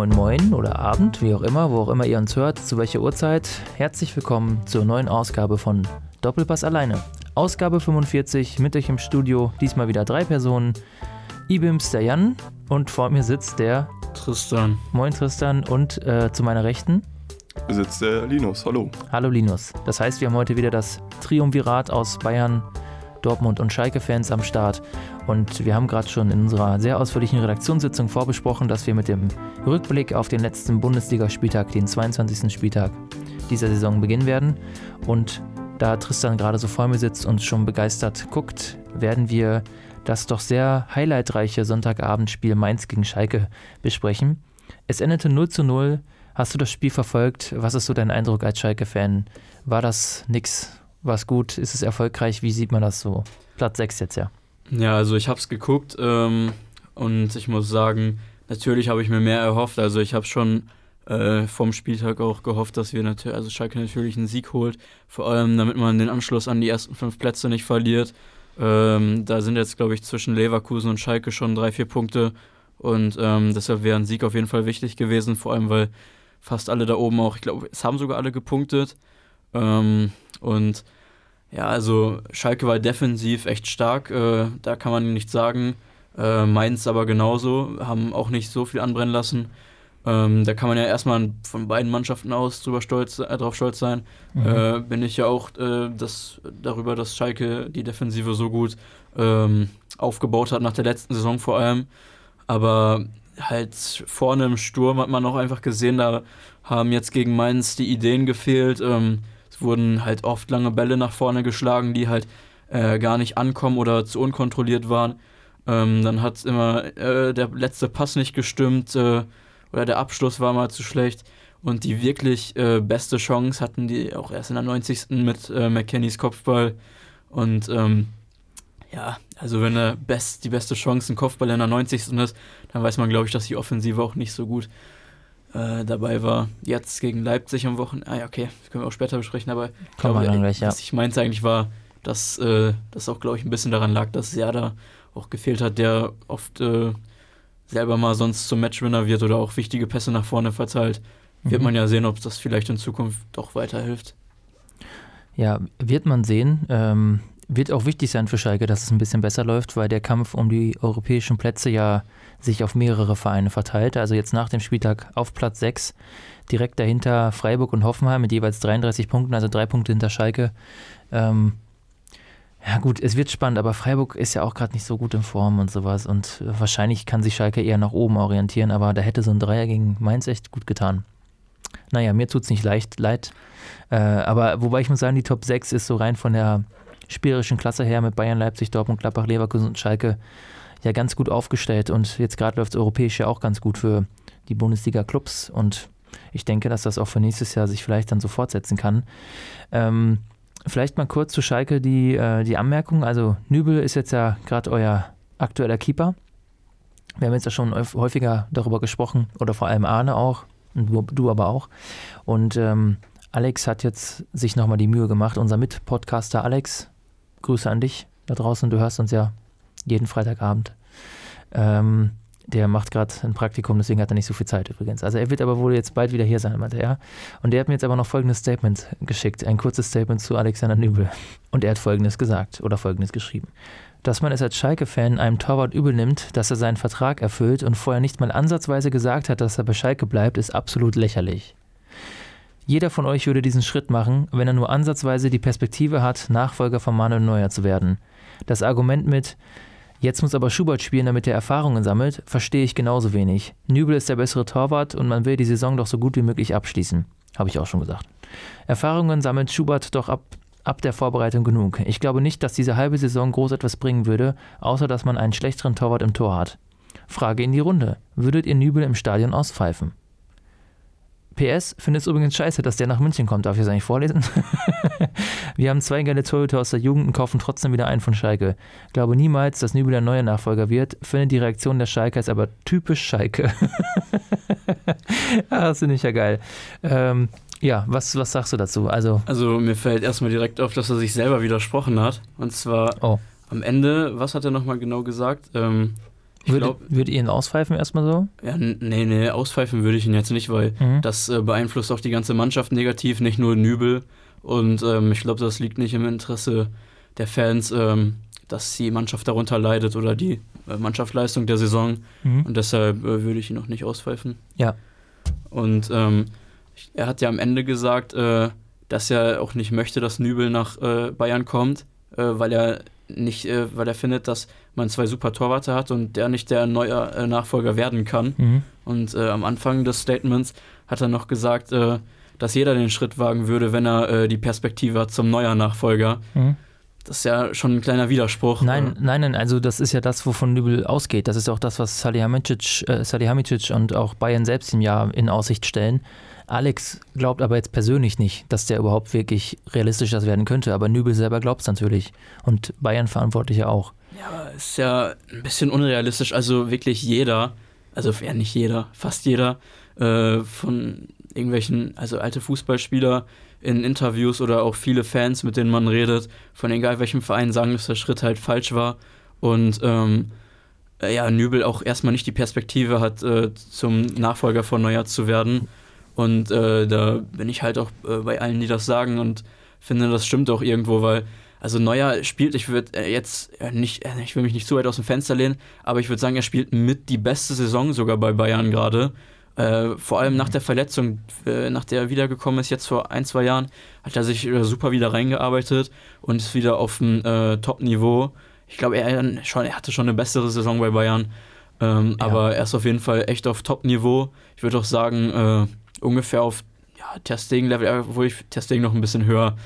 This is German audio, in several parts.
moin moin oder Abend, wie auch immer, wo auch immer ihr uns hört, zu welcher Uhrzeit. Herzlich willkommen zur neuen Ausgabe von Doppelpass alleine. Ausgabe 45 mit euch im Studio, diesmal wieder drei Personen. Ibims der Jan und vor mir sitzt der Tristan. Moin Tristan und äh, zu meiner Rechten sitzt der Linus. Hallo. Hallo Linus. Das heißt, wir haben heute wieder das Triumvirat aus Bayern, Dortmund und Schalke-Fans am Start. Und wir haben gerade schon in unserer sehr ausführlichen Redaktionssitzung vorbesprochen, dass wir mit dem Rückblick auf den letzten Bundesligaspieltag, den 22. Spieltag dieser Saison beginnen werden. Und da Tristan gerade so vor mir sitzt und schon begeistert guckt, werden wir das doch sehr highlightreiche Sonntagabendspiel Mainz gegen Schalke besprechen. Es endete 0 zu 0. Hast du das Spiel verfolgt? Was ist so dein Eindruck als Schalke-Fan? War das nix? War es gut? Ist es erfolgreich? Wie sieht man das so? Platz 6 jetzt, ja. Ja, also ich habe es geguckt ähm, und ich muss sagen, natürlich habe ich mir mehr erhofft. Also ich habe schon äh, vom Spieltag auch gehofft, dass wir natürlich, also Schalke natürlich einen Sieg holt, vor allem damit man den Anschluss an die ersten fünf Plätze nicht verliert. Ähm, da sind jetzt, glaube ich, zwischen Leverkusen und Schalke schon drei, vier Punkte und ähm, deshalb wäre ein Sieg auf jeden Fall wichtig gewesen, vor allem weil fast alle da oben auch, ich glaube, es haben sogar alle gepunktet. Ähm, und ja, also Schalke war defensiv echt stark, äh, da kann man nichts sagen. Äh, Mainz aber genauso, haben auch nicht so viel anbrennen lassen. Ähm, da kann man ja erstmal von beiden Mannschaften aus drüber stolz, äh, drauf stolz sein. Mhm. Äh, bin ich ja auch äh, das, darüber, dass Schalke die Defensive so gut ähm, aufgebaut hat, nach der letzten Saison vor allem. Aber halt vorne im Sturm hat man auch einfach gesehen, da haben jetzt gegen Mainz die Ideen gefehlt. Ähm, wurden halt oft lange Bälle nach vorne geschlagen, die halt äh, gar nicht ankommen oder zu unkontrolliert waren. Ähm, dann hat immer äh, der letzte Pass nicht gestimmt äh, oder der Abschluss war mal zu schlecht. Und die wirklich äh, beste Chance hatten die auch erst in der 90. mit äh, McKennys Kopfball. Und ähm, ja, also wenn er best, die beste Chance ein Kopfball in der 90. ist, dann weiß man, glaube ich, dass die Offensive auch nicht so gut äh, dabei war. Jetzt gegen Leipzig am Wochenende. Ah ja, okay, das können wir auch später besprechen, aber ich glaube, dann gleich, ja. was ich meinte eigentlich war, dass äh, das auch, glaube ich, ein bisschen daran lag, dass Serda auch gefehlt hat, der oft äh, selber mal sonst zum Matchwinner wird oder auch wichtige Pässe nach vorne verteilt. Mhm. Wird man ja sehen, ob das vielleicht in Zukunft doch weiterhilft. Ja, wird man sehen. Ähm, wird auch wichtig sein für Schalke, dass es ein bisschen besser läuft, weil der Kampf um die europäischen Plätze ja sich auf mehrere Vereine verteilt. Also jetzt nach dem Spieltag auf Platz 6, direkt dahinter Freiburg und Hoffenheim mit jeweils 33 Punkten, also drei Punkte hinter Schalke. Ähm, ja gut, es wird spannend, aber Freiburg ist ja auch gerade nicht so gut in Form und sowas und wahrscheinlich kann sich Schalke eher nach oben orientieren, aber da hätte so ein Dreier gegen Mainz echt gut getan. Naja, mir tut es nicht leicht, leid. Äh, aber wobei ich muss sagen, die Top 6 ist so rein von der spielerischen Klasse her mit Bayern, Leipzig, Dortmund, Gladbach, Leverkusen und Schalke ja ganz gut aufgestellt und jetzt gerade läuft es europäisch ja auch ganz gut für die Bundesliga-Clubs und ich denke, dass das auch für nächstes Jahr sich vielleicht dann so fortsetzen kann. Ähm, vielleicht mal kurz zu Schalke die, äh, die Anmerkung. Also Nübel ist jetzt ja gerade euer aktueller Keeper. Wir haben jetzt ja schon häufiger darüber gesprochen oder vor allem Arne auch und du, aber auch. Und ähm, Alex hat jetzt sich nochmal die Mühe gemacht, unser Mitpodcaster Alex. Grüße an dich da draußen, du hörst uns ja jeden Freitagabend. Ähm, der macht gerade ein Praktikum, deswegen hat er nicht so viel Zeit übrigens. Also er wird aber wohl jetzt bald wieder hier sein, meinte er. Und der hat mir jetzt aber noch folgendes Statement geschickt, ein kurzes Statement zu Alexander Nübel. Und er hat folgendes gesagt oder folgendes geschrieben. Dass man es als Schalke-Fan einem Torwart übel nimmt, dass er seinen Vertrag erfüllt und vorher nicht mal ansatzweise gesagt hat, dass er bei Schalke bleibt, ist absolut lächerlich. Jeder von euch würde diesen Schritt machen, wenn er nur ansatzweise die Perspektive hat, Nachfolger von Manuel Neuer zu werden. Das Argument mit, Jetzt muss aber Schubert spielen, damit er Erfahrungen sammelt, verstehe ich genauso wenig. Nübel ist der bessere Torwart und man will die Saison doch so gut wie möglich abschließen. Habe ich auch schon gesagt. Erfahrungen sammelt Schubert doch ab, ab der Vorbereitung genug. Ich glaube nicht, dass diese halbe Saison groß etwas bringen würde, außer dass man einen schlechteren Torwart im Tor hat. Frage in die Runde. Würdet ihr Nübel im Stadion auspfeifen? PS, finde es übrigens scheiße, dass der nach München kommt. Darf ich das eigentlich vorlesen? wir haben zwei geile Torhüter aus der Jugend und kaufen trotzdem wieder einen von Schalke. Glaube niemals, dass Nübel der neue Nachfolger wird. Finde die Reaktion der Schalke ist aber typisch Schalke. ah, das finde ich ja geil. Ähm, ja, was, was sagst du dazu? Also, also mir fällt erstmal direkt auf, dass er sich selber widersprochen hat. Und zwar oh. am Ende, was hat er nochmal genau gesagt? Ähm, Würde, würdet ihr ihn auspfeifen erstmal so? Ja, nee, nee, auspfeifen würde ich ihn jetzt nicht, weil mhm. das äh, beeinflusst auch die ganze Mannschaft negativ, nicht nur Nübel. Und ähm, ich glaube, das liegt nicht im Interesse der Fans, ähm, dass die Mannschaft darunter leidet oder die äh, Mannschaftsleistung der Saison. Mhm. Und deshalb äh, würde ich ihn noch nicht auspfeifen. Ja. Und ähm, er hat ja am Ende gesagt, äh, dass er auch nicht möchte, dass Nübel nach äh, Bayern kommt, äh, weil er nicht, äh, weil er findet, dass man zwei super Torwarte hat und der nicht der neue äh, Nachfolger werden kann. Mhm. Und äh, am Anfang des Statements hat er noch gesagt, äh, dass jeder den Schritt wagen würde, wenn er äh, die Perspektive hat zum neuer Nachfolger. Mhm. Das ist ja schon ein kleiner Widerspruch. Nein, nein, nein, also das ist ja das, wovon Nübel ausgeht. Das ist auch das, was Salihamidzic, äh, Salihamidzic und auch Bayern selbst im Jahr in Aussicht stellen. Alex glaubt aber jetzt persönlich nicht, dass der überhaupt wirklich realistisch das werden könnte. Aber Nübel selber glaubt es natürlich. Und Bayern-Verantwortliche auch. Ja, ist ja ein bisschen unrealistisch. Also wirklich jeder, also eher nicht jeder, fast jeder äh, von irgendwelchen, also alte Fußballspieler in Interviews oder auch viele Fans, mit denen man redet, von egal welchem Verein sagen, dass der Schritt halt falsch war. Und ähm, äh, ja, Nübel auch erstmal nicht die Perspektive hat, äh, zum Nachfolger von Neuer zu werden. Und äh, da bin ich halt auch äh, bei allen, die das sagen und finde, das stimmt auch irgendwo, weil also Neuer spielt, ich würde äh, jetzt äh, nicht, ich will mich nicht zu weit aus dem Fenster lehnen, aber ich würde sagen, er spielt mit die beste Saison sogar bei Bayern gerade. Äh, vor allem nach der Verletzung, äh, nach der er wiedergekommen ist, jetzt vor ein, zwei Jahren, hat er sich super wieder reingearbeitet und ist wieder auf dem Top-Niveau. Ich glaube, er, schon, er hatte schon eine bessere Saison bei Bayern, ähm, ja. aber er ist auf jeden Fall echt auf Top-Niveau. Ich würde auch sagen, ungefähr auf ja, Testing-Level, wo ich Testing noch ein bisschen höher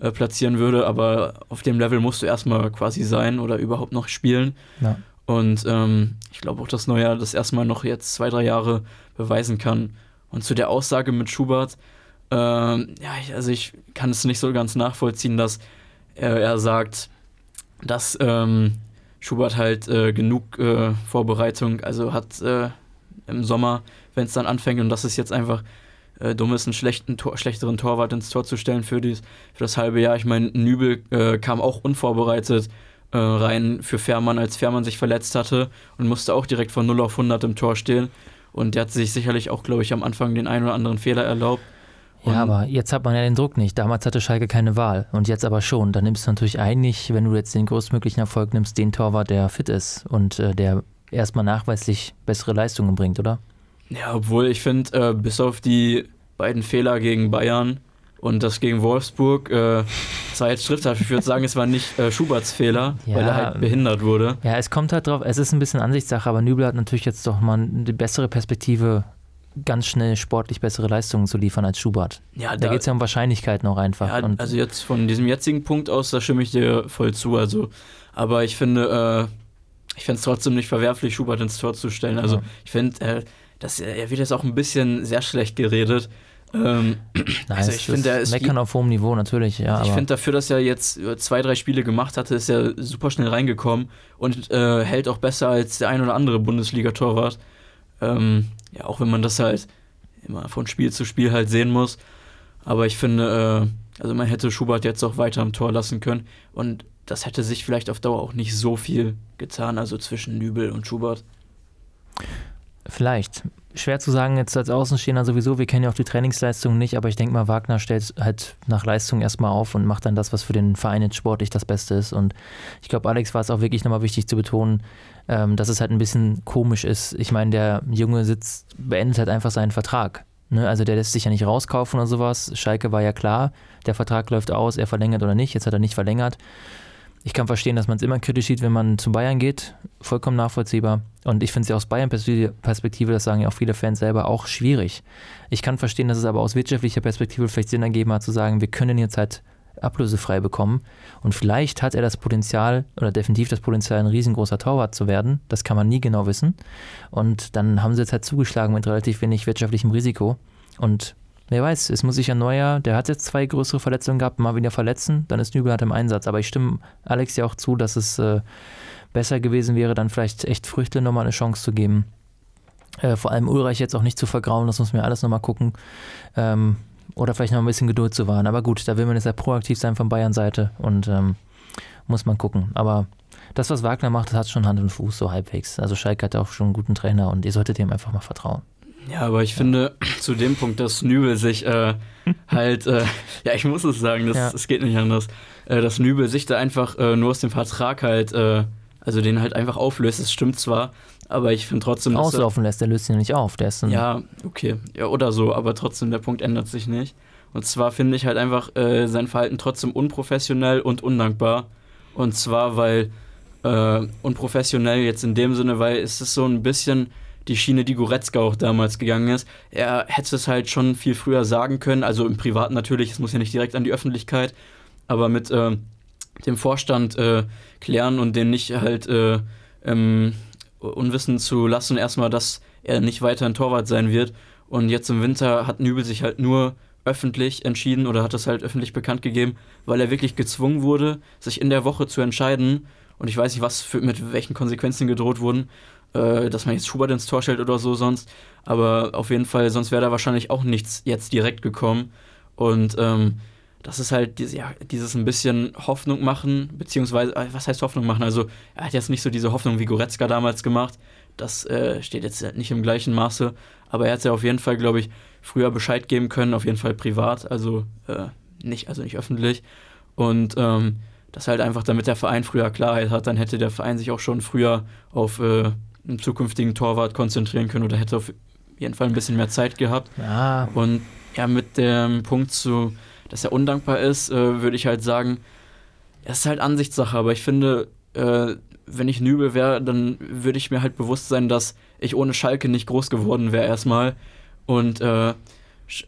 äh, platzieren würde, aber auf dem Level musst du erstmal quasi sein oder überhaupt noch spielen. Ja. Und ähm, ich glaube auch, dass Neuer das erstmal noch jetzt zwei, drei Jahre beweisen kann. Und zu der Aussage mit Schubert, ähm, ja, ich, also ich kann es nicht so ganz nachvollziehen, dass er, er sagt, dass ähm, Schubert halt äh, genug äh, Vorbereitung, also hat äh, im Sommer wenn es dann anfängt und das ist jetzt einfach äh, dumm ist, einen schlechten Tor, schlechteren Torwart ins Tor zu stellen für, dies, für das halbe Jahr. Ich meine, Nübel äh, kam auch unvorbereitet äh, rein für Fährmann, als Fährmann sich verletzt hatte und musste auch direkt von 0 auf 100 im Tor stehen. Und der hat sich sicherlich auch, glaube ich, am Anfang den einen oder anderen Fehler erlaubt. Ja, aber jetzt hat man ja den Druck nicht. Damals hatte Schalke keine Wahl und jetzt aber schon. Dann nimmst du natürlich eigentlich, wenn du jetzt den größtmöglichen Erfolg nimmst, den Torwart, der fit ist und äh, der erstmal nachweislich bessere Leistungen bringt, oder? Ja, obwohl ich finde, äh, bis auf die beiden Fehler gegen Bayern und das gegen Wolfsburg, äh, zwar jetzt schrifthaft, ich würde sagen, es war nicht äh, Schuberts Fehler, ja, weil er halt behindert wurde. Ja, es kommt halt drauf, es ist ein bisschen Ansichtssache, aber Nübel hat natürlich jetzt doch mal eine bessere Perspektive, ganz schnell sportlich bessere Leistungen zu liefern als Schubert. Ja, da, da geht es ja um Wahrscheinlichkeiten auch einfach. Ja, also jetzt von diesem jetzigen Punkt aus, da stimme ich dir voll zu. Also, aber ich finde, äh, ich fände es trotzdem nicht verwerflich, Schubert ins Tor zu stellen. Also ja. ich finde, äh, das, er wird jetzt auch ein bisschen sehr schlecht geredet. Ähm, Nein, also ich finde, er ist meckern auf hohem Niveau natürlich, ja. Ich finde dafür, dass er jetzt zwei, drei Spiele gemacht hatte, ist er super schnell reingekommen und äh, hält auch besser als der ein oder andere Bundesliga-Torwart. Ähm, ja, auch wenn man das halt immer von Spiel zu Spiel halt sehen muss. Aber ich finde, äh, also man hätte Schubert jetzt auch weiter am Tor lassen können und das hätte sich vielleicht auf Dauer auch nicht so viel getan, also zwischen Nübel und Schubert. Vielleicht. Schwer zu sagen jetzt als Außenstehender sowieso, wir kennen ja auch die Trainingsleistungen nicht, aber ich denke mal, Wagner stellt halt nach Leistung erstmal auf und macht dann das, was für den Verein jetzt sportlich das Beste ist. Und ich glaube, Alex war es auch wirklich nochmal wichtig zu betonen, ähm, dass es halt ein bisschen komisch ist. Ich meine, der Junge sitzt, beendet halt einfach seinen Vertrag. Ne? Also der lässt sich ja nicht rauskaufen oder sowas. Schalke war ja klar, der Vertrag läuft aus, er verlängert oder nicht. Jetzt hat er nicht verlängert. Ich kann verstehen, dass man es immer kritisch sieht, wenn man zu Bayern geht. Vollkommen nachvollziehbar. Und ich finde es ja aus Bayern-Perspektive, das sagen ja auch viele Fans selber, auch schwierig. Ich kann verstehen, dass es aber aus wirtschaftlicher Perspektive vielleicht Sinn ergeben hat, zu sagen, wir können jetzt halt ablösefrei bekommen. Und vielleicht hat er das Potenzial oder definitiv das Potenzial, ein riesengroßer Torwart zu werden. Das kann man nie genau wissen. Und dann haben sie jetzt halt zugeschlagen mit relativ wenig wirtschaftlichem Risiko. Und Wer weiß, es muss sich ein neuer, der hat jetzt zwei größere Verletzungen gehabt, mal wieder verletzen, dann ist Nübel halt im Einsatz. Aber ich stimme Alex ja auch zu, dass es äh, besser gewesen wäre, dann vielleicht echt Früchte nochmal eine Chance zu geben. Äh, vor allem Ulreich jetzt auch nicht zu vergrauen, das muss mir alles nochmal gucken. Ähm, oder vielleicht noch ein bisschen Geduld zu wahren. Aber gut, da will man jetzt ja proaktiv sein von Bayern Seite und ähm, muss man gucken. Aber das, was Wagner macht, das hat schon Hand und Fuß, so halbwegs. Also Schalke hat auch schon einen guten Trainer und ihr solltet dem einfach mal vertrauen. Ja, aber ich ja. finde zu dem Punkt, dass Nübel sich äh, halt, äh, ja, ich muss es sagen, das, ja. das geht nicht anders, äh, dass Nübel sich da einfach äh, nur aus dem Vertrag halt, äh, also den halt einfach auflöst, das stimmt zwar, aber ich finde trotzdem. Auslaufen lässt, der löst ihn nicht auf, der ist dann Ja, okay, ja, oder so, aber trotzdem, der Punkt ändert sich nicht. Und zwar finde ich halt einfach äh, sein Verhalten trotzdem unprofessionell und undankbar. Und zwar, weil unprofessionell jetzt in dem Sinne, weil es ist so ein bisschen die Schiene, die Goretzka auch damals gegangen ist. Er hätte es halt schon viel früher sagen können, also im Privaten natürlich, es muss ja nicht direkt an die Öffentlichkeit, aber mit äh, dem Vorstand äh, klären und den nicht halt äh, ähm, unwissen zu lassen, erstmal, dass er nicht weiter ein Torwart sein wird. Und jetzt im Winter hat Nübel sich halt nur öffentlich entschieden oder hat das halt öffentlich bekannt gegeben, weil er wirklich gezwungen wurde, sich in der Woche zu entscheiden. Und ich weiß nicht, was für, mit welchen Konsequenzen gedroht wurden äh, dass man jetzt Schubert ins Tor stellt oder so sonst. Aber auf jeden Fall, sonst wäre da wahrscheinlich auch nichts jetzt direkt gekommen. Und ähm, das ist halt ja, dieses ein bisschen Hoffnung machen, beziehungsweise, äh, was heißt Hoffnung machen? Also, er hat jetzt nicht so diese Hoffnung wie Goretzka damals gemacht. Das äh, steht jetzt nicht im gleichen Maße. Aber er hat ja auf jeden Fall, glaube ich, früher Bescheid geben können, auf jeden Fall privat, also äh, nicht, also nicht öffentlich. Und ähm, das halt einfach, damit der Verein früher Klarheit hat, dann hätte der Verein sich auch schon früher auf äh, einen zukünftigen Torwart konzentrieren können oder hätte auf jeden Fall ein bisschen mehr Zeit gehabt. Ja. Und ja, mit dem Punkt zu, dass er undankbar ist, äh, würde ich halt sagen, es ist halt Ansichtssache, aber ich finde, äh, wenn ich Nübel wäre, dann würde ich mir halt bewusst sein, dass ich ohne Schalke nicht groß geworden wäre erstmal. Und äh,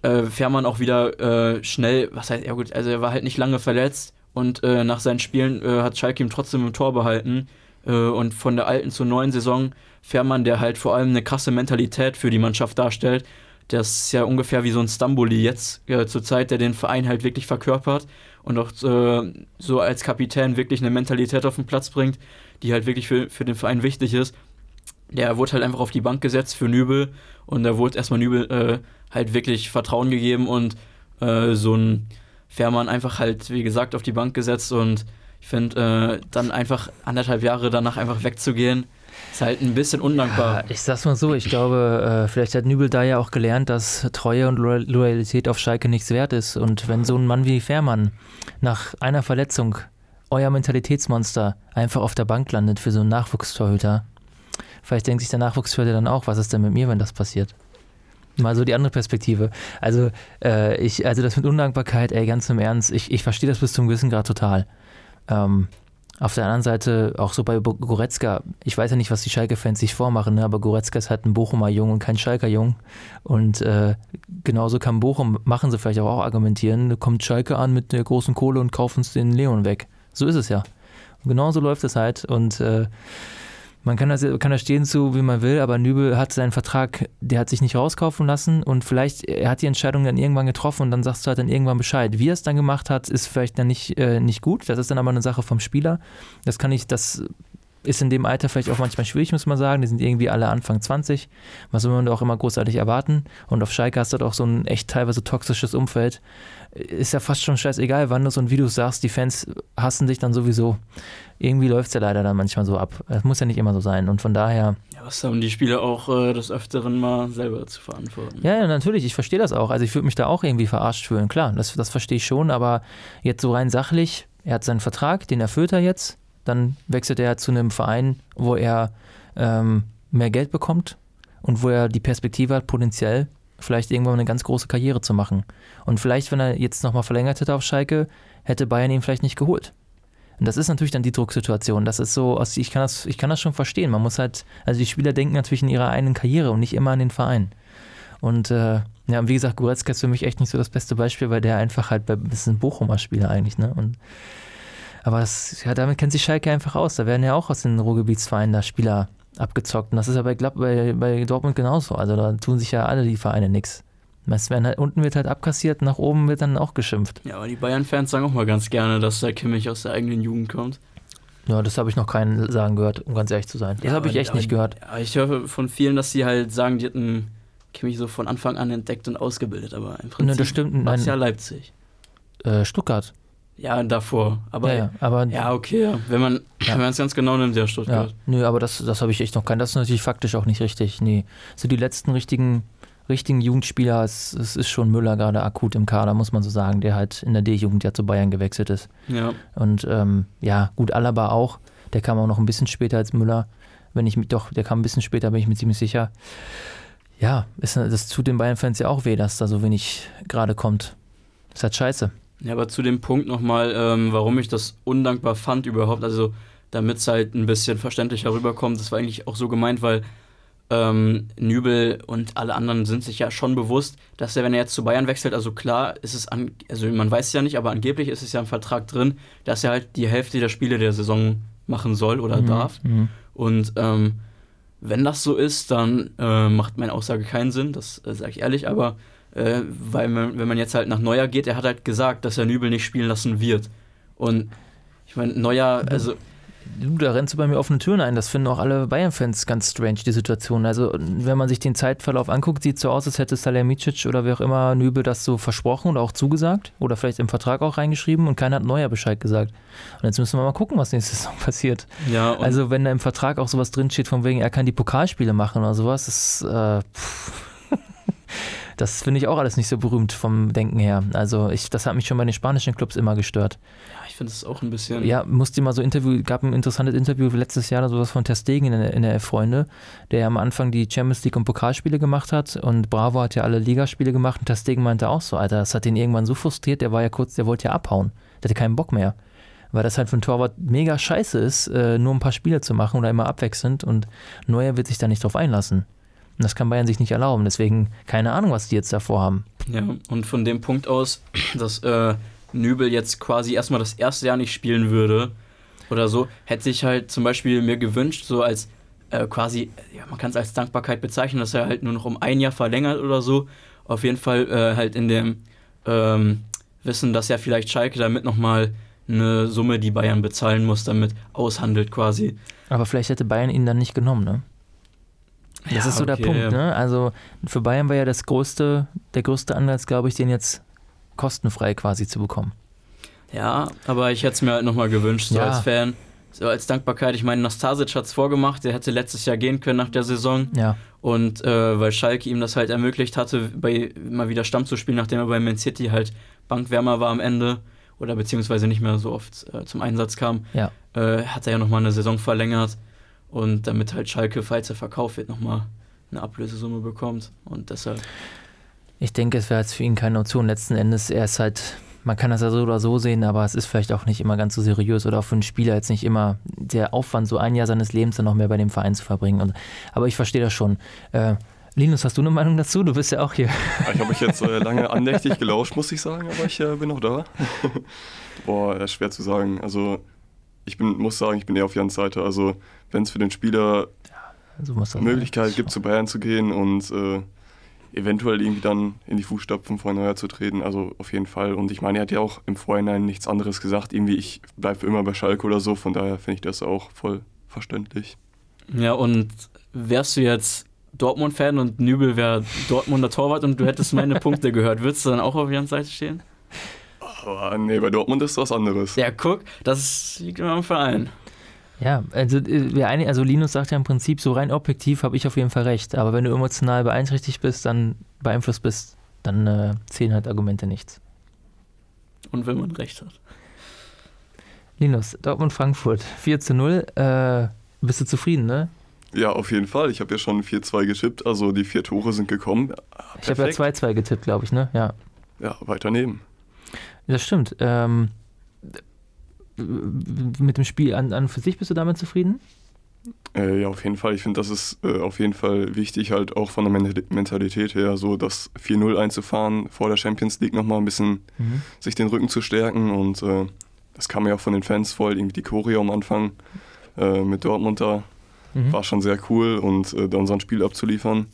äh, Fährmann auch wieder äh, schnell, was heißt, ja gut, also er war halt nicht lange verletzt und äh, nach seinen Spielen hat Schalke ihm trotzdem im Tor behalten. Äh, und von der alten zur neuen Saison Fährmann, der halt vor allem eine krasse Mentalität für die Mannschaft darstellt. Das ist ja ungefähr wie so ein Stamboli jetzt äh, zur Zeit, der den Verein halt wirklich verkörpert und auch äh, so als Kapitän wirklich eine Mentalität auf den Platz bringt, die halt wirklich für, für den Verein wichtig ist. Der wurde halt einfach auf die Bank gesetzt für Nübel und da wurde erstmal Nübel äh, halt wirklich Vertrauen gegeben und äh, so ein Fährmann einfach halt, wie gesagt, auf die Bank gesetzt und ich finde, äh, dann einfach anderthalb Jahre danach einfach wegzugehen, ist halt ein bisschen undankbar. Ja, ich sag's mal so, ich glaube, äh, vielleicht hat Nübel da ja auch gelernt, dass Treue und Loyalität auf Schalke nichts wert ist. Und wenn so ein Mann wie Fährmann nach einer Verletzung euer Mentalitätsmonster einfach auf der Bank landet für so einen Nachwuchstorhüter, vielleicht denkt sich der Nachwuchstorhüter dann auch, was ist denn mit mir, wenn das passiert? Mal so die andere Perspektive. Also, äh, ich, also das mit Undankbarkeit, ey, ganz im Ernst, ich, ich verstehe das bis zum gewissen Grad total. Ähm, auf der anderen Seite, auch so bei Goretzka, ich weiß ja nicht, was die Schalke-Fans sich vormachen, ne, aber Goretzka ist halt ein Bochumer Jung und kein Schalker Jung. Und äh, genauso kann Bochum, machen sie vielleicht auch, argumentieren, da kommt Schalke an mit der großen Kohle und kaufen uns den Leon weg. So ist es ja. Und genauso läuft es halt. Und äh, man kann, das, kann da stehen zu, wie man will, aber Nübel hat seinen Vertrag, der hat sich nicht rauskaufen lassen und vielleicht, er hat die Entscheidung dann irgendwann getroffen und dann sagst du halt dann irgendwann Bescheid. Wie er es dann gemacht hat, ist vielleicht dann nicht, äh, nicht gut. Das ist dann aber eine Sache vom Spieler. Das kann ich, das ist in dem Alter vielleicht auch manchmal schwierig, muss man sagen. Die sind irgendwie alle Anfang 20. Was soll man da auch immer großartig erwarten? Und auf Schalke hast du auch so ein echt teilweise toxisches Umfeld. Ist ja fast schon scheißegal, wann du es und wie du es sagst. Die Fans hassen dich dann sowieso. Irgendwie läuft es ja leider dann manchmal so ab. Das muss ja nicht immer so sein. Und von daher. Ja, was haben die Spieler auch äh, des Öfteren mal selber zu verantworten? Ja, ja natürlich. Ich verstehe das auch. Also ich würde mich da auch irgendwie verarscht fühlen. Klar, das, das verstehe ich schon. Aber jetzt so rein sachlich, er hat seinen Vertrag, den erfüllt er jetzt dann wechselt er zu einem Verein, wo er ähm, mehr Geld bekommt und wo er die Perspektive hat, potenziell vielleicht irgendwann eine ganz große Karriere zu machen. Und vielleicht, wenn er jetzt nochmal verlängert hätte auf Schalke, hätte Bayern ihn vielleicht nicht geholt. Und das ist natürlich dann die Drucksituation. Das ist so, ich kann das, ich kann das schon verstehen. Man muss halt, also die Spieler denken natürlich in ihrer eigenen Karriere und nicht immer an den Verein. Und äh, ja, wie gesagt, Goretzka ist für mich echt nicht so das beste Beispiel, weil der einfach halt bei, das ist ein Bochumer Spieler eigentlich, ne? Und aber das, ja, damit kennt sich Schalke einfach aus. Da werden ja auch aus den Ruhrgebietsvereinen da Spieler abgezockt. Und das ist ja bei, bei, bei Dortmund genauso. Also da tun sich ja alle die Vereine nichts. Halt, unten wird halt abkassiert, nach oben wird dann auch geschimpft. Ja, aber die Bayern-Fans sagen auch mal ganz gerne, dass der Kimmich aus der eigenen Jugend kommt. Ja, das habe ich noch keinen sagen gehört, um ganz ehrlich zu sein. Das ja, habe ich echt nicht gehört. Ja, ich höre von vielen, dass sie halt sagen, die hätten Kimmich so von Anfang an entdeckt und ausgebildet, aber im Prinzip ne, das stimmt, es ja Leipzig. Äh, Stuttgart. Ja, davor. Aber ja, ja, aber ja okay, ja. wenn man Ja. es ganz genau nimmt, der Stuttgart. Ja, nö, aber das, das habe ich echt noch kein. Das ist natürlich faktisch auch nicht richtig. Nee. So die letzten richtigen, richtigen Jugendspieler, es, es ist schon Müller gerade akut im Kader, muss man so sagen, der halt in der D-Jugend ja zu Bayern gewechselt ist. Ja. Und ähm, ja, gut, Alaba auch. Der kam auch noch ein bisschen später als Müller. Wenn ich mit, doch, der kam ein bisschen später, bin ich mir ziemlich sicher. Ja, ist, das tut den Bayern-Fans ja auch weh, dass da so wenig gerade kommt. Ist halt scheiße. Ja, aber zu dem Punkt nochmal, ähm, warum ich das undankbar fand überhaupt, also damit es halt ein bisschen verständlicher rüberkommt, das war eigentlich auch so gemeint, weil ähm, Nübel und alle anderen sind sich ja schon bewusst, dass er, wenn er jetzt zu Bayern wechselt, also klar ist es, an, also man weiß es ja nicht, aber angeblich ist es ja im Vertrag drin, dass er halt die Hälfte der Spiele der Saison machen soll oder Mhm, darf. Mhm. Und ähm, wenn das so ist, dann äh, macht meine Aussage keinen Sinn, das äh, sage ich ehrlich, aber äh, weil man, wenn man jetzt halt nach Neuer geht, er hat halt gesagt, dass er Nübel nicht spielen lassen wird. Und ich meine, Neuer, also Du, da rennst du bei mir offene Türen ein. Das finden auch alle Bayern-Fans ganz strange, die Situation. Also, wenn man sich den Zeitverlauf anguckt, sieht es so aus, als hätte Salihamidzic oder wer auch immer Nübel das so versprochen oder auch zugesagt oder vielleicht im Vertrag auch reingeschrieben und keiner hat Neuer Bescheid gesagt. Und jetzt müssen wir mal gucken, was nächste Saison passiert. ja, Also, wenn da im Vertrag auch sowas drinsteht, von wegen, er kann die Pokalspiele machen oder sowas, das, äh. das finde ich auch alles nicht so berühmt vom Denken her. Also, ich, das hat mich schon bei den spanischen Clubs immer gestört. ja, ich finde es auch ein bisschen. Ja, musste mal so Interview, gab ein interessantes Interview letztes Jahr, sowas von Ter Stegen in der, in der Freunde, der am Anfang die Champions League und Pokalspiele gemacht hat und Bravo hat ja alle Ligaspiele gemacht und Ter Stegen meinte auch so, Alter, das hat ihn irgendwann so frustriert, der war ja kurz, der wollte ja abhauen, der hatte keinen Bock mehr. Weil das halt für einen Torwart mega scheiße ist, äh, nur ein paar Spiele zu machen oder immer abwechselnd und Neuer wird sich da nicht drauf einlassen. Und das kann Bayern sich nicht erlauben, deswegen keine Ahnung, was die jetzt davor haben. Ja, und von dem Punkt aus, dass äh, Nübel jetzt quasi erstmal das erste Jahr nicht spielen würde oder so, hätte ich halt zum Beispiel mir gewünscht, so als äh, quasi, ja, man kann es als Dankbarkeit bezeichnen, dass er halt nur noch um ein Jahr verlängert oder so. Auf jeden Fall äh, halt in dem ähm, Wissen, dass er vielleicht Schalke damit nochmal eine Summe, die Bayern bezahlen muss, damit aushandelt quasi. Aber vielleicht hätte Bayern ihn dann nicht genommen, ne? Das Ja, ist so der okay, Punkt, ja. ne? Also für Bayern war ja das größte, der größte Anreiz, glaube ich, den jetzt kostenfrei quasi zu bekommen. Ja, aber ich hätte es mir halt nochmal gewünscht, so Ja. als Fan. So als Dankbarkeit. Ich meine, Nastasic hat es vorgemacht, der hätte letztes Jahr gehen können nach der Saison. Ja, Und äh, weil Schalke ihm das halt ermöglicht hatte, bei, mal wieder Stamm zu spielen, nachdem er bei Man City halt Bankwärmer war am Ende oder beziehungsweise nicht mehr so oft äh, zum Einsatz kam, ja. äh, hat er ja nochmal eine Saison verlängert und damit halt Schalke, falls er verkauft wird, nochmal eine Ablösesumme bekommt. Und deshalb, Ich denke, es wäre jetzt für ihn keine Option. Letzten Endes, er ist halt, man kann das ja so oder so sehen, aber es ist vielleicht auch nicht immer ganz so seriös oder auch für einen Spieler jetzt nicht immer der Aufwand, so ein Jahr seines Lebens dann noch mehr bei dem Verein zu verbringen. Und, aber ich verstehe das schon. Äh, Linus, hast du eine Meinung dazu? Du bist ja auch hier. Ich habe mich jetzt äh, lange andächtig gelauscht, muss ich sagen, aber ich äh, bin noch da. Boah, schwer zu sagen. Also, ich bin, muss sagen, ich bin eher auf Jans Seite. Also, wenn es für den Spieler So muss das Möglichkeit sein. gibt, zu Bayern zu gehen und äh, eventuell irgendwie dann in die Fußstapfen von Neuer zu treten, also auf jeden Fall. Und ich meine, er hat ja auch im Vorhinein nichts anderes gesagt. Irgendwie, ich bleibe für immer bei Schalke oder so. Von daher finde ich das auch voll verständlich. ja, und wärst du jetzt Dortmund-Fan und Nübel wäre Dortmunder Torwart und du hättest meine Punkte gehört, würdest du dann auch auf Jans Seite stehen? Aber nee, bei Dortmund ist was anderes. Ja, guck, das liegt immer am Verein. Ja, also, äh, wir einig- also Linus sagt ja im Prinzip, so rein objektiv habe ich auf jeden Fall recht. Aber wenn du emotional beeinträchtigt bist, dann beeinflusst bist, dann äh, zählen halt Argumente nichts. Und wenn man recht hat. Linus, Dortmund-Frankfurt, 4 zu 0. Äh, bist du zufrieden, ne? Ja, auf jeden Fall. Ich habe ja schon 4-2 getippt, also die vier Tore sind gekommen. Ah, Ich habe ja perfekt. 2-2 getippt, glaube ich, ne? Ja. Ja, weiter neben. Das stimmt. Ähm, mit dem Spiel an, an für sich bist du damit zufrieden? Äh, ja, auf jeden Fall. Ich finde, das ist äh, auf jeden Fall wichtig, halt auch von der Men Mentalität her, so das 4-0 einzufahren, vor der Champions League nochmal ein bisschen Mhm. sich den Rücken zu stärken. Und äh, das kam ja auch von den Fans voll, irgendwie die Choreo am Anfang äh, mit Dortmund da. Mhm. War schon sehr cool und dann so ein Spiel abzuliefern,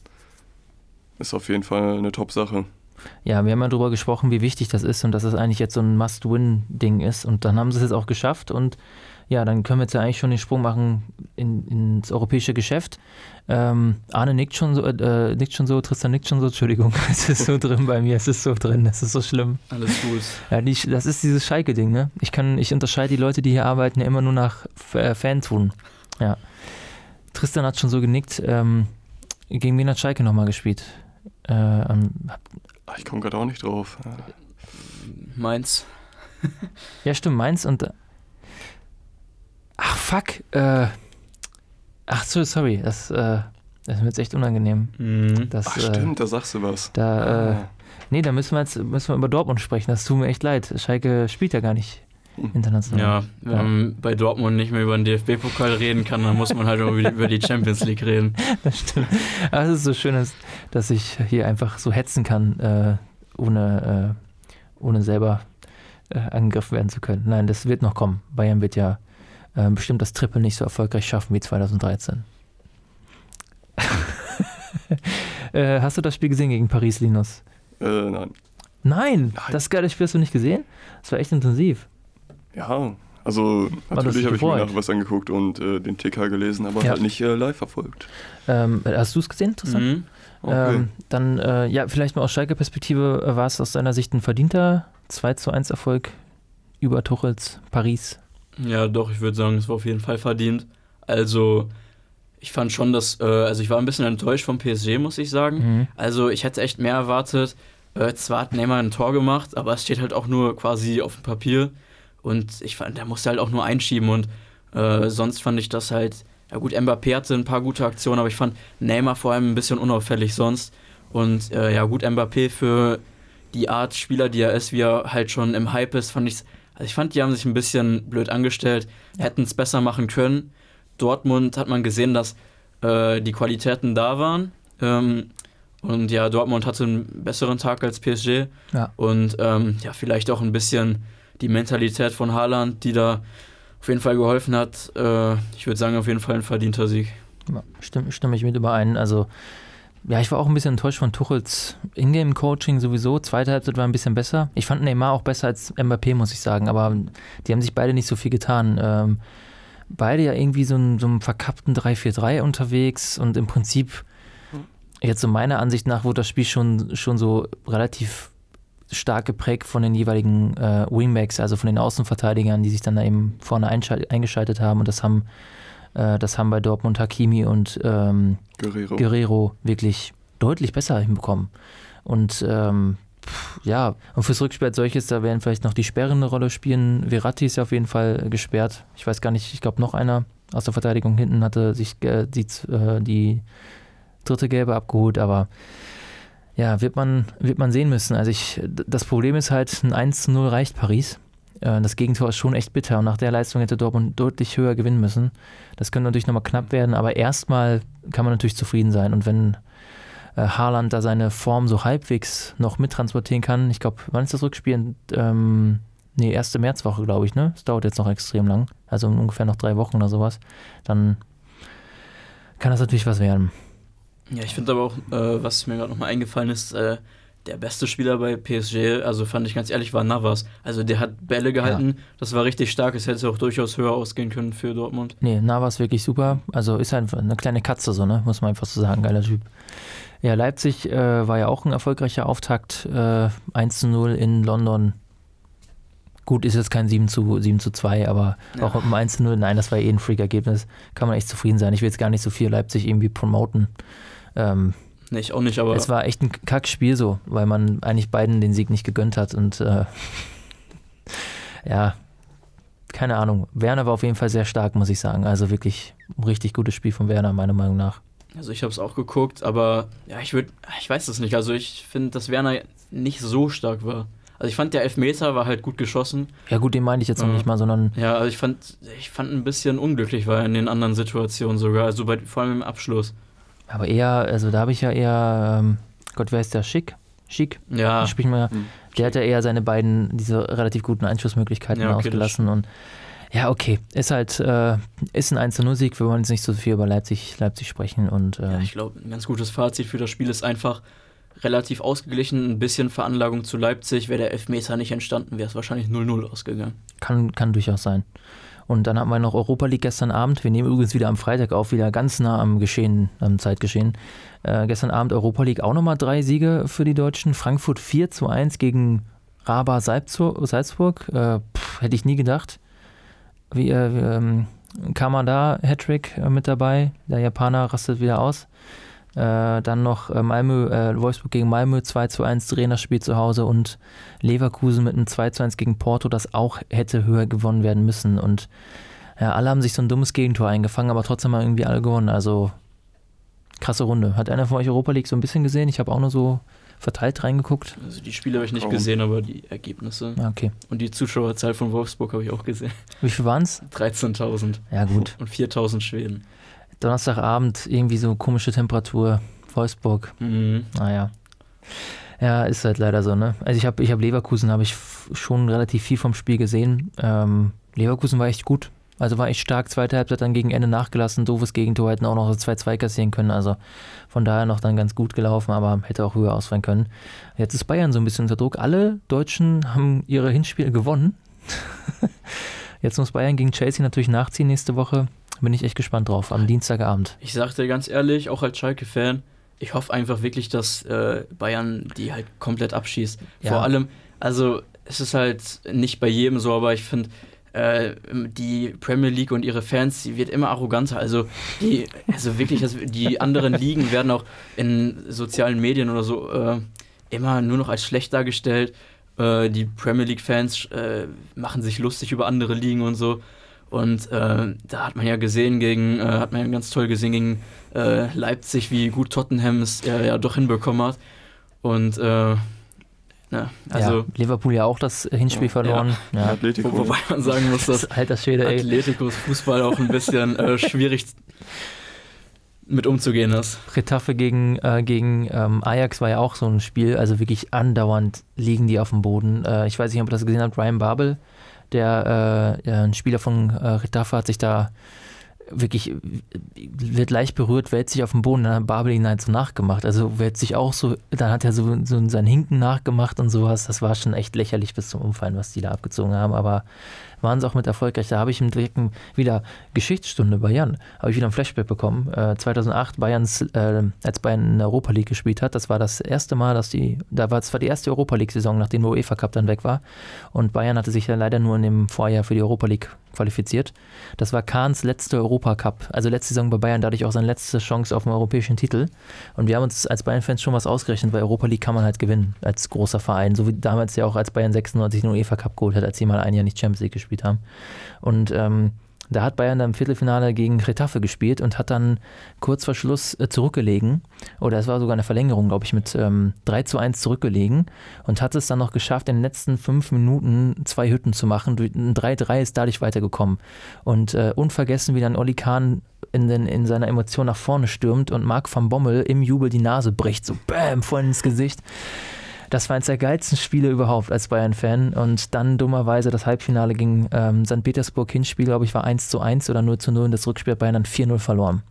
ist auf jeden Fall eine Top-Sache. Ja, wir haben ja darüber gesprochen, wie wichtig das ist und dass es eigentlich jetzt so ein Must-Win-Ding ist. Und dann haben sie es jetzt auch geschafft. Und ja, dann können wir jetzt ja eigentlich schon den Sprung machen in, ins europäische Geschäft. Ähm, Arne nickt schon so, äh, nickt schon so, Tristan nickt schon so, Entschuldigung, es ist so drin bei mir, es ist so drin, es ist so schlimm. Alles gut. Ja, die, das ist dieses Schalke-Ding, ne? Ich kann, ich unterscheide die Leute, die hier arbeiten, ja immer nur nach äh, Fantunen. Ja. Tristan hat schon so genickt. Ähm, gegen wen hat Schalke nochmal gespielt? Äh, ähm, Ich komme gerade auch nicht drauf. Ja. Mainz. ja, stimmt, Mainz und. Ach, fuck. Äh, ach so, sorry. Das, äh, das ist mir jetzt echt unangenehm. Mhm. Das, Ach äh, stimmt, da sagst du was. Da, äh, Ah. nee, da müssen wir jetzt müssen wir über Dortmund sprechen. Das tut mir echt leid. Schalke spielt ja gar nicht. International. Ja, wenn Ja. man bei Dortmund nicht mehr über den DFB-Pokal reden kann, dann muss man halt auch über die- über die Champions League reden. Das stimmt. Aber es ist so schön, dass, dass ich hier einfach so hetzen kann, äh, ohne, äh, ohne selber äh, angegriffen werden zu können. Nein, das wird noch kommen. Bayern wird ja bestimmt das Triple nicht so erfolgreich schaffen wie 2013. äh, hast du das Spiel gesehen gegen Paris, Linus? Äh, nein. Nein, Nein. das geile Spiel hast du nicht gesehen? Das war echt intensiv. Ja, also natürlich habe ich mir nach was angeguckt und äh, den Ticker gelesen, aber Ja. halt nicht äh, live verfolgt. Ähm, hast du es gesehen, Tristan? Mhm. Okay. Ähm, dann, äh, ja, vielleicht mal aus Schalke-Perspektive, äh, war es aus deiner Sicht ein verdienter 2 zu 1 Erfolg über Tuchels Paris? Ja, doch, ich würde sagen, es war auf jeden Fall verdient. Also, ich fand schon, dass, äh, also ich war ein bisschen enttäuscht vom PSG, muss ich sagen. Mhm. Also, ich hätte echt mehr erwartet. Äh, zwar hat Neymar ein Tor gemacht, aber es steht halt auch nur quasi auf dem Papier. Und ich fand, der musste halt auch nur einschieben. Und äh, sonst fand ich das halt, ja gut, Mbappé hatte ein paar gute Aktionen, aber ich fand Neymar vor allem ein bisschen unauffällig sonst. Und äh, ja gut, Mbappé für die Art Spieler, die er ist, wie er halt schon im Hype ist, fand ich, also ich fand, die haben sich ein bisschen blöd angestellt, hätten es besser machen können. Dortmund hat man gesehen, dass äh, die Qualitäten da waren. Ähm, und ja, Dortmund hatte einen besseren Tag als PSG. Ja. Und ähm, ja, vielleicht auch ein bisschen die Mentalität von Haaland, die da auf jeden Fall geholfen hat. Äh, ich würde sagen, auf jeden Fall ein verdienter Sieg. Ja, stimme, stimme ich mit überein. Also, ja, ich war auch ein bisschen enttäuscht von Tuchels Ingame-Coaching sowieso. Zweite Halbzeit war ein bisschen besser. Ich fand Neymar auch besser als Mbappé, muss ich sagen. Aber die haben sich beide nicht so viel getan. Ähm, beide ja irgendwie so, ein, so einem verkappten 3-4-3 unterwegs und im Prinzip, jetzt so meiner Ansicht nach, wurde das Spiel schon, schon so relativ stark geprägt von den jeweiligen äh, Wingbacks, also von den Außenverteidigern, die sich dann da eben vorne eingeschaltet haben. Und das haben, äh, das haben bei Dortmund Hakimi und ähm, Guerrero. Guerrero wirklich deutlich besser hinbekommen. Und ähm, ja, und fürs Rückspiel als solches, da werden vielleicht noch die Sperren eine Rolle spielen. Verratti ist ja auf jeden Fall gesperrt. Ich weiß gar nicht, ich glaube noch einer aus der Verteidigung hinten hatte sich äh, die, äh, die dritte Gelbe abgeholt, aber ja, wird man, wird man sehen müssen. Also ich, das Problem ist halt, ein 1 zu 0 reicht Paris. Äh, Das Gegentor ist schon echt bitter und nach der Leistung hätte Dortmund deutlich höher gewinnen müssen. Das könnte natürlich nochmal knapp werden, aber erstmal kann man natürlich zufrieden sein. Und wenn äh, Haaland da seine Form so halbwegs noch mittransportieren kann, ich glaube, wann ist das Rückspiel? Ähm, nee, erste Märzwoche, glaube ich, ne? Es dauert jetzt noch extrem lang, also ungefähr noch drei Wochen oder sowas. Dann kann das natürlich was werden. Ja, ich finde aber auch, äh, was mir gerade nochmal eingefallen ist, äh, der beste Spieler bei PSG, also fand ich ganz ehrlich, war Navas. Also der hat Bälle gehalten, das war richtig stark, es hätte auch durchaus höher ausgehen können für Dortmund. Nee, Navas wirklich super. Also ist einfach eine kleine Katze so, ne? Muss man einfach so sagen. Geiler Typ. Ja, Leipzig äh, war ja auch ein erfolgreicher Auftakt. Äh, 1 zu 0 in London. Gut, ist jetzt kein 7 zu, 7 zu 2, aber Ja. auch mit dem 1 zu 0, nein, das war eh ein Freak-Ergebnis. Kann man echt zufrieden sein. Ich will jetzt gar nicht so viel Leipzig irgendwie promoten. Ähm, Nee, ich auch nicht, aber es war echt ein Kackspiel so, weil man eigentlich beiden den Sieg nicht gegönnt hat und äh, ja, keine Ahnung. Werner war auf jeden Fall sehr stark, muss ich sagen. Also wirklich ein richtig gutes Spiel von Werner, meiner Meinung nach. Also ich habe es auch geguckt, aber ja, ich würde, ich weiß es nicht. Also ich finde, dass Werner nicht so stark war. Also ich fand der Elfmeter war halt gut geschossen. Ja gut, den meinte ich jetzt noch Ja. nicht mal, sondern Ja, also ich fand, ich fand ein bisschen unglücklich war er in den anderen Situationen sogar. Also bei, vor allem im Abschluss. Aber eher, also da habe ich ja eher, ähm, Gott, wer ist der? Schick? Schick? Ja, Sprich mal, Hm. der hat ja eher seine beiden, diese relativ guten Einschussmöglichkeiten Ja, okay, ausgelassen und ja, okay, ist halt, äh, ist ein 1-0-Sieg, wir wollen jetzt nicht so viel über Leipzig, Leipzig sprechen und ja ähm, ich glaube, ein ganz gutes Fazit für das Spiel ist einfach, relativ ausgeglichen, ein bisschen Veranlagung zu Leipzig. Wäre der Elfmeter nicht entstanden, wäre es wahrscheinlich 0-0 ausgegangen. Kann, kann durchaus sein. Und dann haben wir noch Europa League gestern Abend. Wir nehmen übrigens wieder am Freitag auf, wieder ganz nah am Geschehen, am Zeitgeschehen. Äh, gestern Abend Europa League auch nochmal drei Siege für die Deutschen. Frankfurt 4 zu 1 gegen Raba Salzburg. Äh, pff, hätte ich nie gedacht. Wie, äh, ähm, Kamada Hattrick äh, mit dabei. Der Japaner rastet wieder aus. Äh, dann noch äh, Malmö, äh, Wolfsburg gegen Malmö 2 zu 1 Trainerspiel zu Hause und Leverkusen mit einem 2 zu 1 gegen Porto, das auch hätte höher gewonnen werden müssen. Und ja, alle haben sich so ein dummes Gegentor eingefangen, aber trotzdem haben irgendwie alle gewonnen. Also krasse Runde. Hat einer von euch Europa League so ein bisschen gesehen? Ich habe auch nur so verteilt reingeguckt. Also die Spiele habe ich nicht gesehen, aber die Ergebnisse. Ah, okay. Und die Zuschauerzahl von Wolfsburg habe ich auch gesehen. Wie viel waren es? 13.000. Ja, gut. Und 4.000 Schweden. Donnerstagabend irgendwie so komische Temperatur. Wolfsburg. Mhm. Naja. Ja, ist halt leider so, ne? Also ich habe ich hab Leverkusen, habe ich schon relativ viel vom Spiel gesehen. Ähm, Leverkusen war echt gut. Also war echt stark, zweite Halbzeit dann gegen Ende nachgelassen, doofes Gegentor, hätten auch noch 2-2 kassieren können. Also von daher noch dann ganz gut gelaufen, aber hätte auch höher ausfallen können. Jetzt ist Bayern so ein bisschen unter Druck. Alle Deutschen haben ihre Hinspiele gewonnen. Jetzt muss Bayern gegen Chelsea natürlich nachziehen nächste Woche. Bin ich echt gespannt drauf, am Dienstagabend. Ich sag dir ganz ehrlich, auch als Schalke-Fan, ich hoffe einfach wirklich, dass äh, Bayern die halt komplett abschießt. Ja. Vor allem, also es ist halt nicht bei jedem so, aber ich finde, äh, die Premier League und ihre Fans, die wird immer arroganter. Also die, also wirklich, die anderen Ligen werden auch in sozialen Medien oder so äh, immer nur noch als schlecht dargestellt. Äh, die Premier League-Fans äh, machen sich lustig über andere Ligen und so. Und äh, da hat man ja gesehen gegen, äh, hat man ja ganz toll gesehen gegen äh, Leipzig, wie gut Tottenham es äh, ja doch hinbekommen hat. Und äh, ne, also ja, Liverpool ja auch das Hinspiel verloren. Ja. Atletico. wo, wobei man sagen muss, dass Alter Schwede, ey. Atleticos Fußball auch ein bisschen äh, schwierig mit umzugehen ist. Retafe gegen, äh, gegen ähm, Ajax war ja auch so ein Spiel, also wirklich andauernd liegen die auf dem Boden. Äh, ich weiß nicht, ob ihr das gesehen habt, Ryan Babel, der äh, ein Spieler von äh, Retafe hat sich da wirklich, wird leicht berührt, wälzt sich auf den Boden, dann hat Babel ihn halt so nachgemacht. Also wälzt sich auch so, dann hat er so, so sein Hinken nachgemacht und sowas. Das war schon echt lächerlich bis zum Umfallen, was die da abgezogen haben. Aber waren sie auch mit erfolgreich. Da habe ich im direkten wieder Geschichtsstunde Jan, habe ich wieder ein Flashback bekommen. Äh, 2008 Bayerns, äh, als Bayern in der Europa League gespielt hat, das war das erste Mal, dass die, da war zwar die erste Europa League-Saison, nachdem der UEFA Cup dann weg war. Und Bayern hatte sich ja leider nur in dem Vorjahr für die Europa League qualifiziert. Das war Kahns letzte Europacup, also letzte Saison bei Bayern, dadurch auch seine letzte Chance auf einen europäischen Titel. Und wir haben uns als Bayern-Fans schon was ausgerechnet, weil Europa League kann man halt gewinnen als großer Verein, so wie damals ja auch als Bayern 96 den UEFA Cup geholt hat, als sie mal ein Jahr nicht Champions League gespielt haben. Und ähm, da hat Bayern dann im Viertelfinale gegen Retafe gespielt und hat dann kurz vor Schluss äh, zurückgelegen. Oder es war sogar eine Verlängerung, glaube ich, mit ähm, 3 zu 1 zurückgelegen und hat es dann noch geschafft, in den letzten fünf Minuten zwei Hütten zu machen. Ein 3-3 ist dadurch weitergekommen. Und äh, unvergessen, wie dann Oli Kahn in, den, in seiner Emotion nach vorne stürmt und Marc van Bommel im Jubel die Nase bricht, so bäm, voll ins Gesicht. Das war eines der geilsten Spiele überhaupt als Bayern-Fan. Und dann dummerweise das Halbfinale gegen ähm, St. Petersburg Hinspiel, glaube ich, war 1 zu 1 oder 0 zu 0 und das Rückspiel hat Bayern dann 4-0 verloren.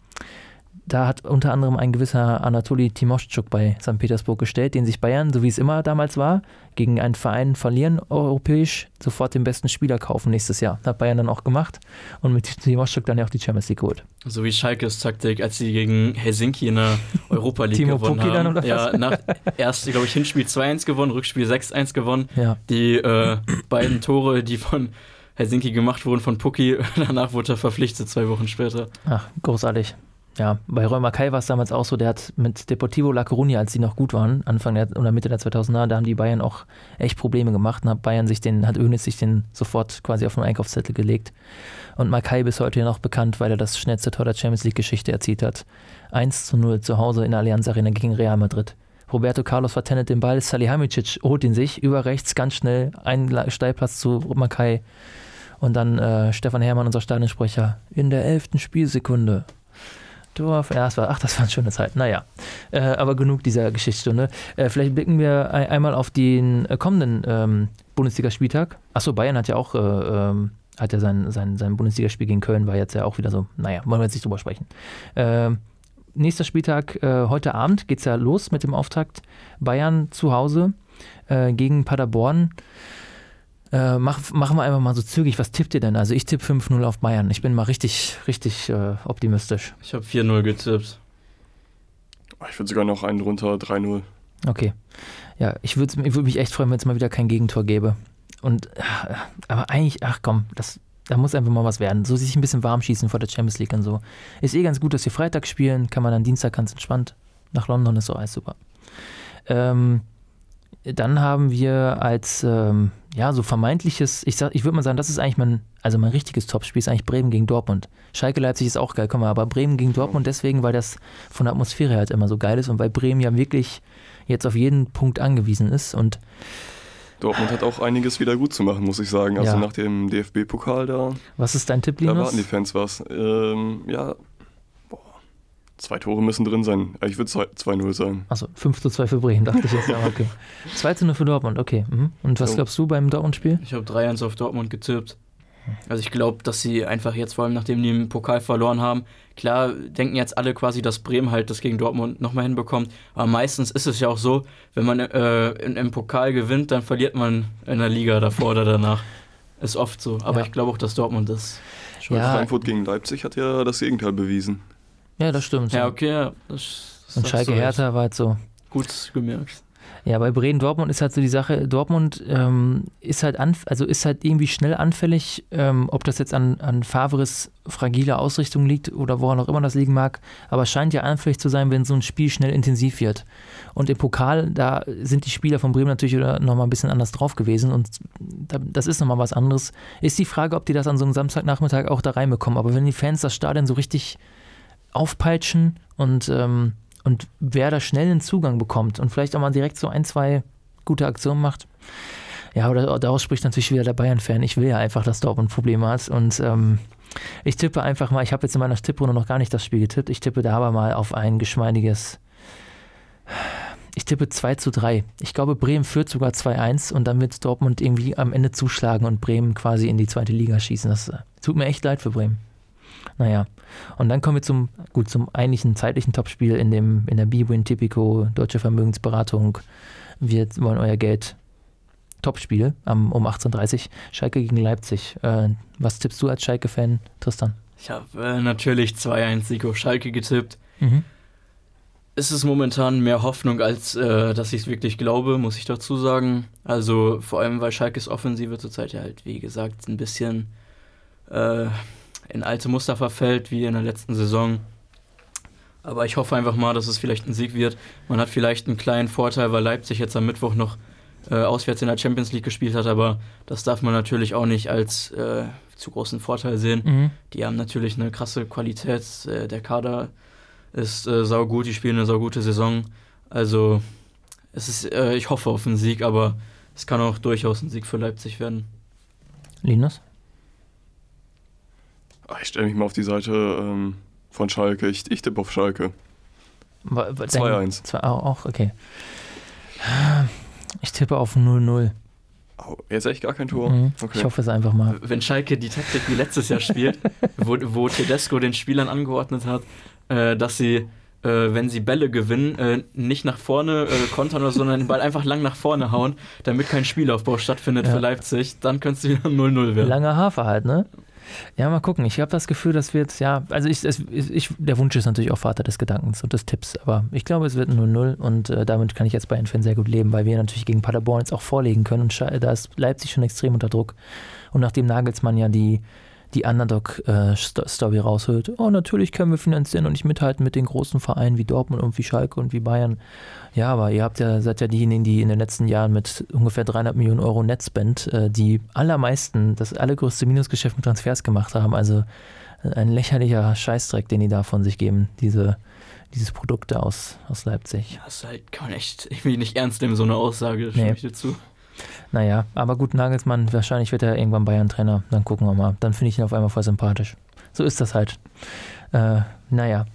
Da hat unter anderem ein gewisser Anatoli Timoschuk bei St. Petersburg gestellt, den sich Bayern, so wie es immer damals war, gegen einen Verein verlieren, europäisch, sofort den besten Spieler kaufen nächstes Jahr. Hat Bayern dann auch gemacht und mit Timoschuk dann ja auch die Champions League geholt. So wie Schalkes Taktik, als sie gegen Helsinki in der Europa League Timo gewonnen dann, haben. oder ja, nach erst, glaube ich, Hinspiel 2-1 gewonnen, Rückspiel 6-1 gewonnen. Ja. Die äh, beiden Tore, die von Helsinki gemacht wurden von Pucki, danach wurde er verpflichtet, zwei Wochen später. Ach, großartig. Ja, bei Römer Kai war es damals auch so, der hat mit Deportivo La Coruña, als die noch gut waren, Anfang der, oder Mitte der 2000er, da haben die Bayern auch echt Probleme gemacht und hat Bayern sich den, hat Önis sich den sofort quasi auf den Einkaufszettel gelegt. Und Makai bis heute noch bekannt, weil er das schnellste Tor der Champions League Geschichte erzielt hat. 1 zu 0 zu Hause in der Allianz Arena gegen Real Madrid. Roberto Carlos vertendet den Ball, Salihamidzic holt ihn sich über rechts ganz schnell, ein Steilplatz zu Makai. Und dann äh, Stefan Herrmann, unser Stadionsprecher, in der elften Spielsekunde Dorf, ja, das war, ach, das war eine schöne Zeit. Naja, äh, aber genug dieser Geschichtsstunde. Äh, vielleicht blicken wir ein, einmal auf den äh, kommenden ähm, Bundesligaspieltag. Achso, Bayern hat ja auch, äh, ähm, hat ja sein, sein, sein Bundesligaspiel gegen Köln, war jetzt ja auch wieder so, naja, wollen wir jetzt nicht drüber sprechen. Ähm, nächster Spieltag, äh, heute Abend geht es ja los mit dem Auftakt. Bayern zu Hause äh, gegen Paderborn. Äh, mach, machen wir einfach mal so zügig. Was tippt ihr denn? Also ich tippe 5-0 auf Bayern. Ich bin mal richtig, richtig äh, optimistisch. Ich habe 4-0 getippt. Ich würde sogar noch einen drunter, 3-0. Okay. Ja, ich würde ich würd mich echt freuen, wenn es mal wieder kein Gegentor gäbe. Und, äh, aber eigentlich, ach komm, das, da muss einfach mal was werden. So sich ein bisschen warm schießen vor der Champions League und so. Ist eh ganz gut, dass wir Freitag spielen, kann man dann Dienstag ganz entspannt nach London, ist so alles super. Ähm, dann haben wir als, ähm, ja, so vermeintliches, ich, ich würde mal sagen, das ist eigentlich mein, also mein richtiges Topspiel, ist eigentlich Bremen gegen Dortmund. Schalke Leipzig ist auch geil, komm mal, aber Bremen gegen Dortmund deswegen, weil das von der Atmosphäre halt immer so geil ist und weil Bremen ja wirklich jetzt auf jeden Punkt angewiesen ist und Dortmund hat auch einiges wieder gut zu machen, muss ich sagen. Also ja. nach dem DFB-Pokal da. Was ist dein Tipp, Linus? Da warten die Fans was. Ähm, ja, Zwei Tore müssen drin sein. Ich würde 2-0 sagen. Achso, 5 zu 2 für Bremen, dachte ich jetzt. Ja, okay. 2 zu 0 für Dortmund, okay. Mhm. Und was glaubst du beim Dortmund-Spiel? Ich habe 3-1 auf Dortmund getippt. Also ich glaube, dass sie einfach jetzt, vor allem nachdem die im Pokal verloren haben, klar denken jetzt alle quasi, dass Bremen halt das gegen Dortmund nochmal hinbekommt. Aber meistens ist es ja auch so, wenn man äh, im Pokal gewinnt, dann verliert man in der Liga davor oder danach. Ist oft so. Aber ja. ich glaube auch, dass Dortmund das schon. Ja. Frankfurt gegen Leipzig hat ja das Gegenteil bewiesen. Ja, das stimmt. Ja, okay. Ja, das, das Und Schalke Hertha war halt so. Gut gemerkt. Ja, bei Bremen Dortmund ist halt so die Sache, Dortmund ähm, ist halt anf also ist halt irgendwie schnell anfällig, ähm, ob das jetzt an, an Favres fragile Ausrichtung liegt oder woran auch immer das liegen mag, aber es scheint ja anfällig zu sein, wenn so ein Spiel schnell intensiv wird. Und im Pokal, da sind die Spieler von Bremen natürlich nochmal ein bisschen anders drauf gewesen und das ist nochmal was anderes. Ist die Frage, ob die das an so einem Samstagnachmittag auch da reinbekommen, aber wenn die Fans das Stadion so richtig aufpeitschen und, ähm, und wer da schnell einen Zugang bekommt und vielleicht auch mal direkt so ein, zwei gute Aktionen macht. Ja, oder daraus spricht natürlich wieder der Bayern-Fan. Ich will ja einfach, dass Dortmund Probleme hat. Und ähm, ich tippe einfach mal, ich habe jetzt in meiner Tipprunde noch gar nicht das Spiel getippt. Ich tippe da aber mal auf ein geschmeidiges. Ich tippe 2 zu 3. Ich glaube, Bremen führt sogar 2-1 und dann wird Dortmund irgendwie am Ende zuschlagen und Bremen quasi in die zweite Liga schießen. Das äh, tut mir echt leid für Bremen. Naja, und dann kommen wir zum, gut, zum eigentlichen zeitlichen Topspiel in, dem, in der B-Win Typico Deutsche Vermögensberatung. Wir wollen euer Geld. Topspiel um, um 18.30 Uhr. Schalke gegen Leipzig. Äh, was tippst du als Schalke-Fan, Tristan? Ich habe äh, natürlich 2-1 Sieg auf Schalke getippt. Mhm. Es ist momentan mehr Hoffnung, als äh, dass ich es wirklich glaube, muss ich dazu sagen. Also vor allem, weil Schalkes Offensive zurzeit ja halt, wie gesagt, ein bisschen äh, in alte Muster verfällt, wie in der letzten Saison. Aber ich hoffe einfach mal, dass es vielleicht ein Sieg wird. Man hat vielleicht einen kleinen Vorteil, weil Leipzig jetzt am Mittwoch noch äh, auswärts in der Champions League gespielt hat, aber das darf man natürlich auch nicht als äh, zu großen Vorteil sehen. Mhm. Die haben natürlich eine krasse Qualität. Äh, der Kader ist äh, saugut, die spielen eine saugute Saison. Also es ist, äh, ich hoffe auf einen Sieg, aber es kann auch durchaus ein Sieg für Leipzig werden. Linus? Ah, ich stelle mich mal auf die Seite ähm, von Schalke. Ich, ich tippe auf Schalke. 2-1. Auch, okay. Ich tippe auf 0-0. Oh, jetzt echt gar kein Tor? Mhm. Okay. Ich hoffe es einfach mal. Wenn Schalke die Taktik wie letztes Jahr spielt, wo, wo Tedesco den Spielern angeordnet hat, äh, dass sie, äh, wenn sie Bälle gewinnen, äh, nicht nach vorne äh, kontern oder so, sondern den Ball einfach lang nach vorne hauen, damit kein Spielaufbau stattfindet ja. für Leipzig, dann könnte es wieder 0-0 werden. Langer Hafer halt, ne? Ja, mal gucken. Ich habe das Gefühl, dass wir jetzt, ja, also ich, es, ich, der Wunsch ist natürlich auch Vater des Gedankens und des Tipps, aber ich glaube, es wird 0-0 und äh, damit kann ich jetzt bei Bayern-Fan sehr gut leben, weil wir natürlich gegen Paderborn jetzt auch vorlegen können und da ist Leipzig schon extrem unter Druck. Und nachdem Nagelsmann ja die die Underdog-Story äh, raushört. Oh, natürlich können wir finanzieren und nicht mithalten mit den großen Vereinen wie Dortmund und wie Schalke und wie Bayern. Ja, aber ihr habt ja, seid ja diejenigen, die in den letzten Jahren mit ungefähr 300 Millionen Euro Netzband äh, die allermeisten, das allergrößte Minusgeschäft mit Transfers gemacht haben. Also äh, ein lächerlicher Scheißdreck, den die da von sich geben, diese, dieses Produkt aus, aus Leipzig. Ja, das halt, kann man echt irgendwie nicht ernst nehmen, so eine Aussage, stimme nee. ich dir zu. Naja, aber gut, Nagelsmann, wahrscheinlich wird er irgendwann Bayern-Trainer. Dann gucken wir mal. Dann finde ich ihn auf einmal voll sympathisch. So ist das halt. Äh, naja.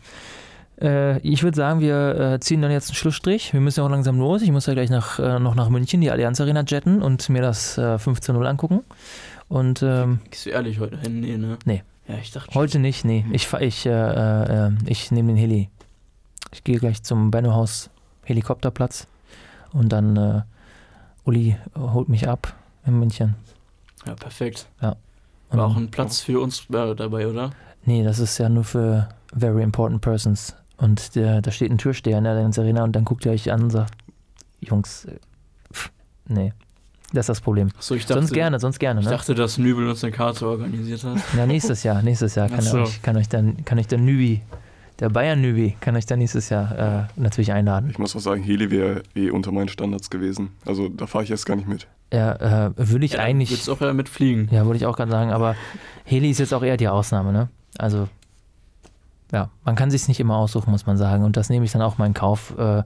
Äh, ich würde sagen, wir äh, ziehen dann jetzt einen Schlussstrich. Wir müssen ja auch langsam los. Ich muss ja gleich nach, äh, noch nach München, die Allianz Arena jetten und mir das 15.0 äh, angucken. Und, ähm, Gehst du ehrlich heute hin? Nee, ne? Nee. Ja, ich dachte Heute nicht, nee. Ich, ich, äh, ich nehme den Heli. Ich gehe gleich zum Bennohaus Helikopterplatz und dann äh, Uli holt mich ab in München. Ja, perfekt. Und War auch ein Platz für uns äh, dabei, oder? Nee, das ist ja nur für very important persons. Und der, da steht ein Türsteher in der Allianz Arena und dann guckt er euch an und sagt, Jungs, äh, pff, nee, das ist das Problem. Ich dachte, sonst gerne, sonst gerne. Ich Ne? dachte, dass Nübel uns eine Karte organisiert hat. Ja, nächstes Jahr, nächstes Jahr kann, so. euch, kann euch dann, kann euch der Nübi, der Bayern Nübi, kann euch dann nächstes Jahr äh, natürlich einladen. Ich muss auch sagen, Heli wäre eh unter meinen Standards gewesen. Also da fahre ich erst gar nicht mit. Ja, äh, würde ich Ja, eigentlich, Willst auch ja mitfliegen? ja, würde ich auch gerade sagen, aber Heli ist jetzt auch eher die Ausnahme, ne? Also, ja, man kann sich nicht immer aussuchen, muss man sagen. Und das nehme ich dann auch mal in Kauf. Äh,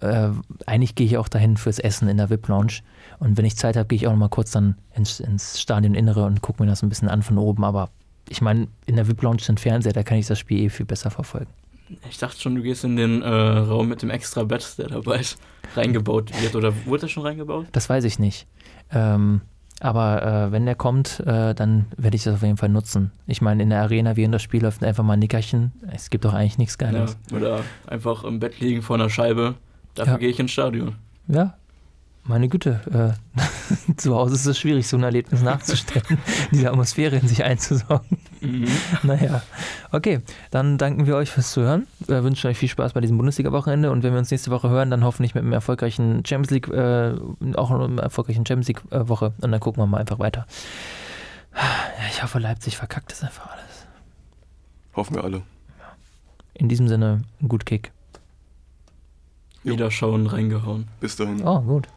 äh, eigentlich gehe ich auch dahin fürs Essen in der VIP-Lounge. Und wenn ich Zeit habe, gehe ich auch noch mal kurz dann ins, ins Stadioninnere und gucke mir das ein bisschen an von oben. Aber ich meine, in der VIP-Lounge sind Fernseher, da kann ich das Spiel eh viel besser verfolgen. Ich dachte schon, du gehst in den äh, Raum mit dem extra Bett, der dabei ist, reingebaut wird. Oder wurde der schon reingebaut? Das weiß ich nicht. Ähm, aber äh, wenn der kommt, äh, dann werde ich das auf jeden Fall nutzen. Ich meine, in der Arena, während das Spiel läuft, einfach mal ein Nickerchen. Es gibt doch eigentlich nichts Ja, Geiles. oder einfach im Bett liegen vor einer Scheibe. Dafür Ja. gehe ich ins Stadion. Ja, meine Güte. Äh, zu Hause ist es schwierig, so ein Erlebnis nachzustellen, diese Atmosphäre in sich einzusaugen. Mhm. Naja, okay, dann danken wir euch fürs Zuhören. Wir wünschen euch viel Spaß bei diesem Bundesliga-Wochenende und wenn wir uns nächste Woche hören, dann hoffentlich mit einem erfolgreichen Champions League, äh, auch einer erfolgreichen Champions League-Woche und dann gucken wir mal einfach weiter. Ja, ich hoffe, Leipzig verkackt es einfach alles. Hoffen wir alle. In diesem Sinne, gut Kick. Jo. Wieder schauen, reingehauen. Bis dahin. Oh, gut.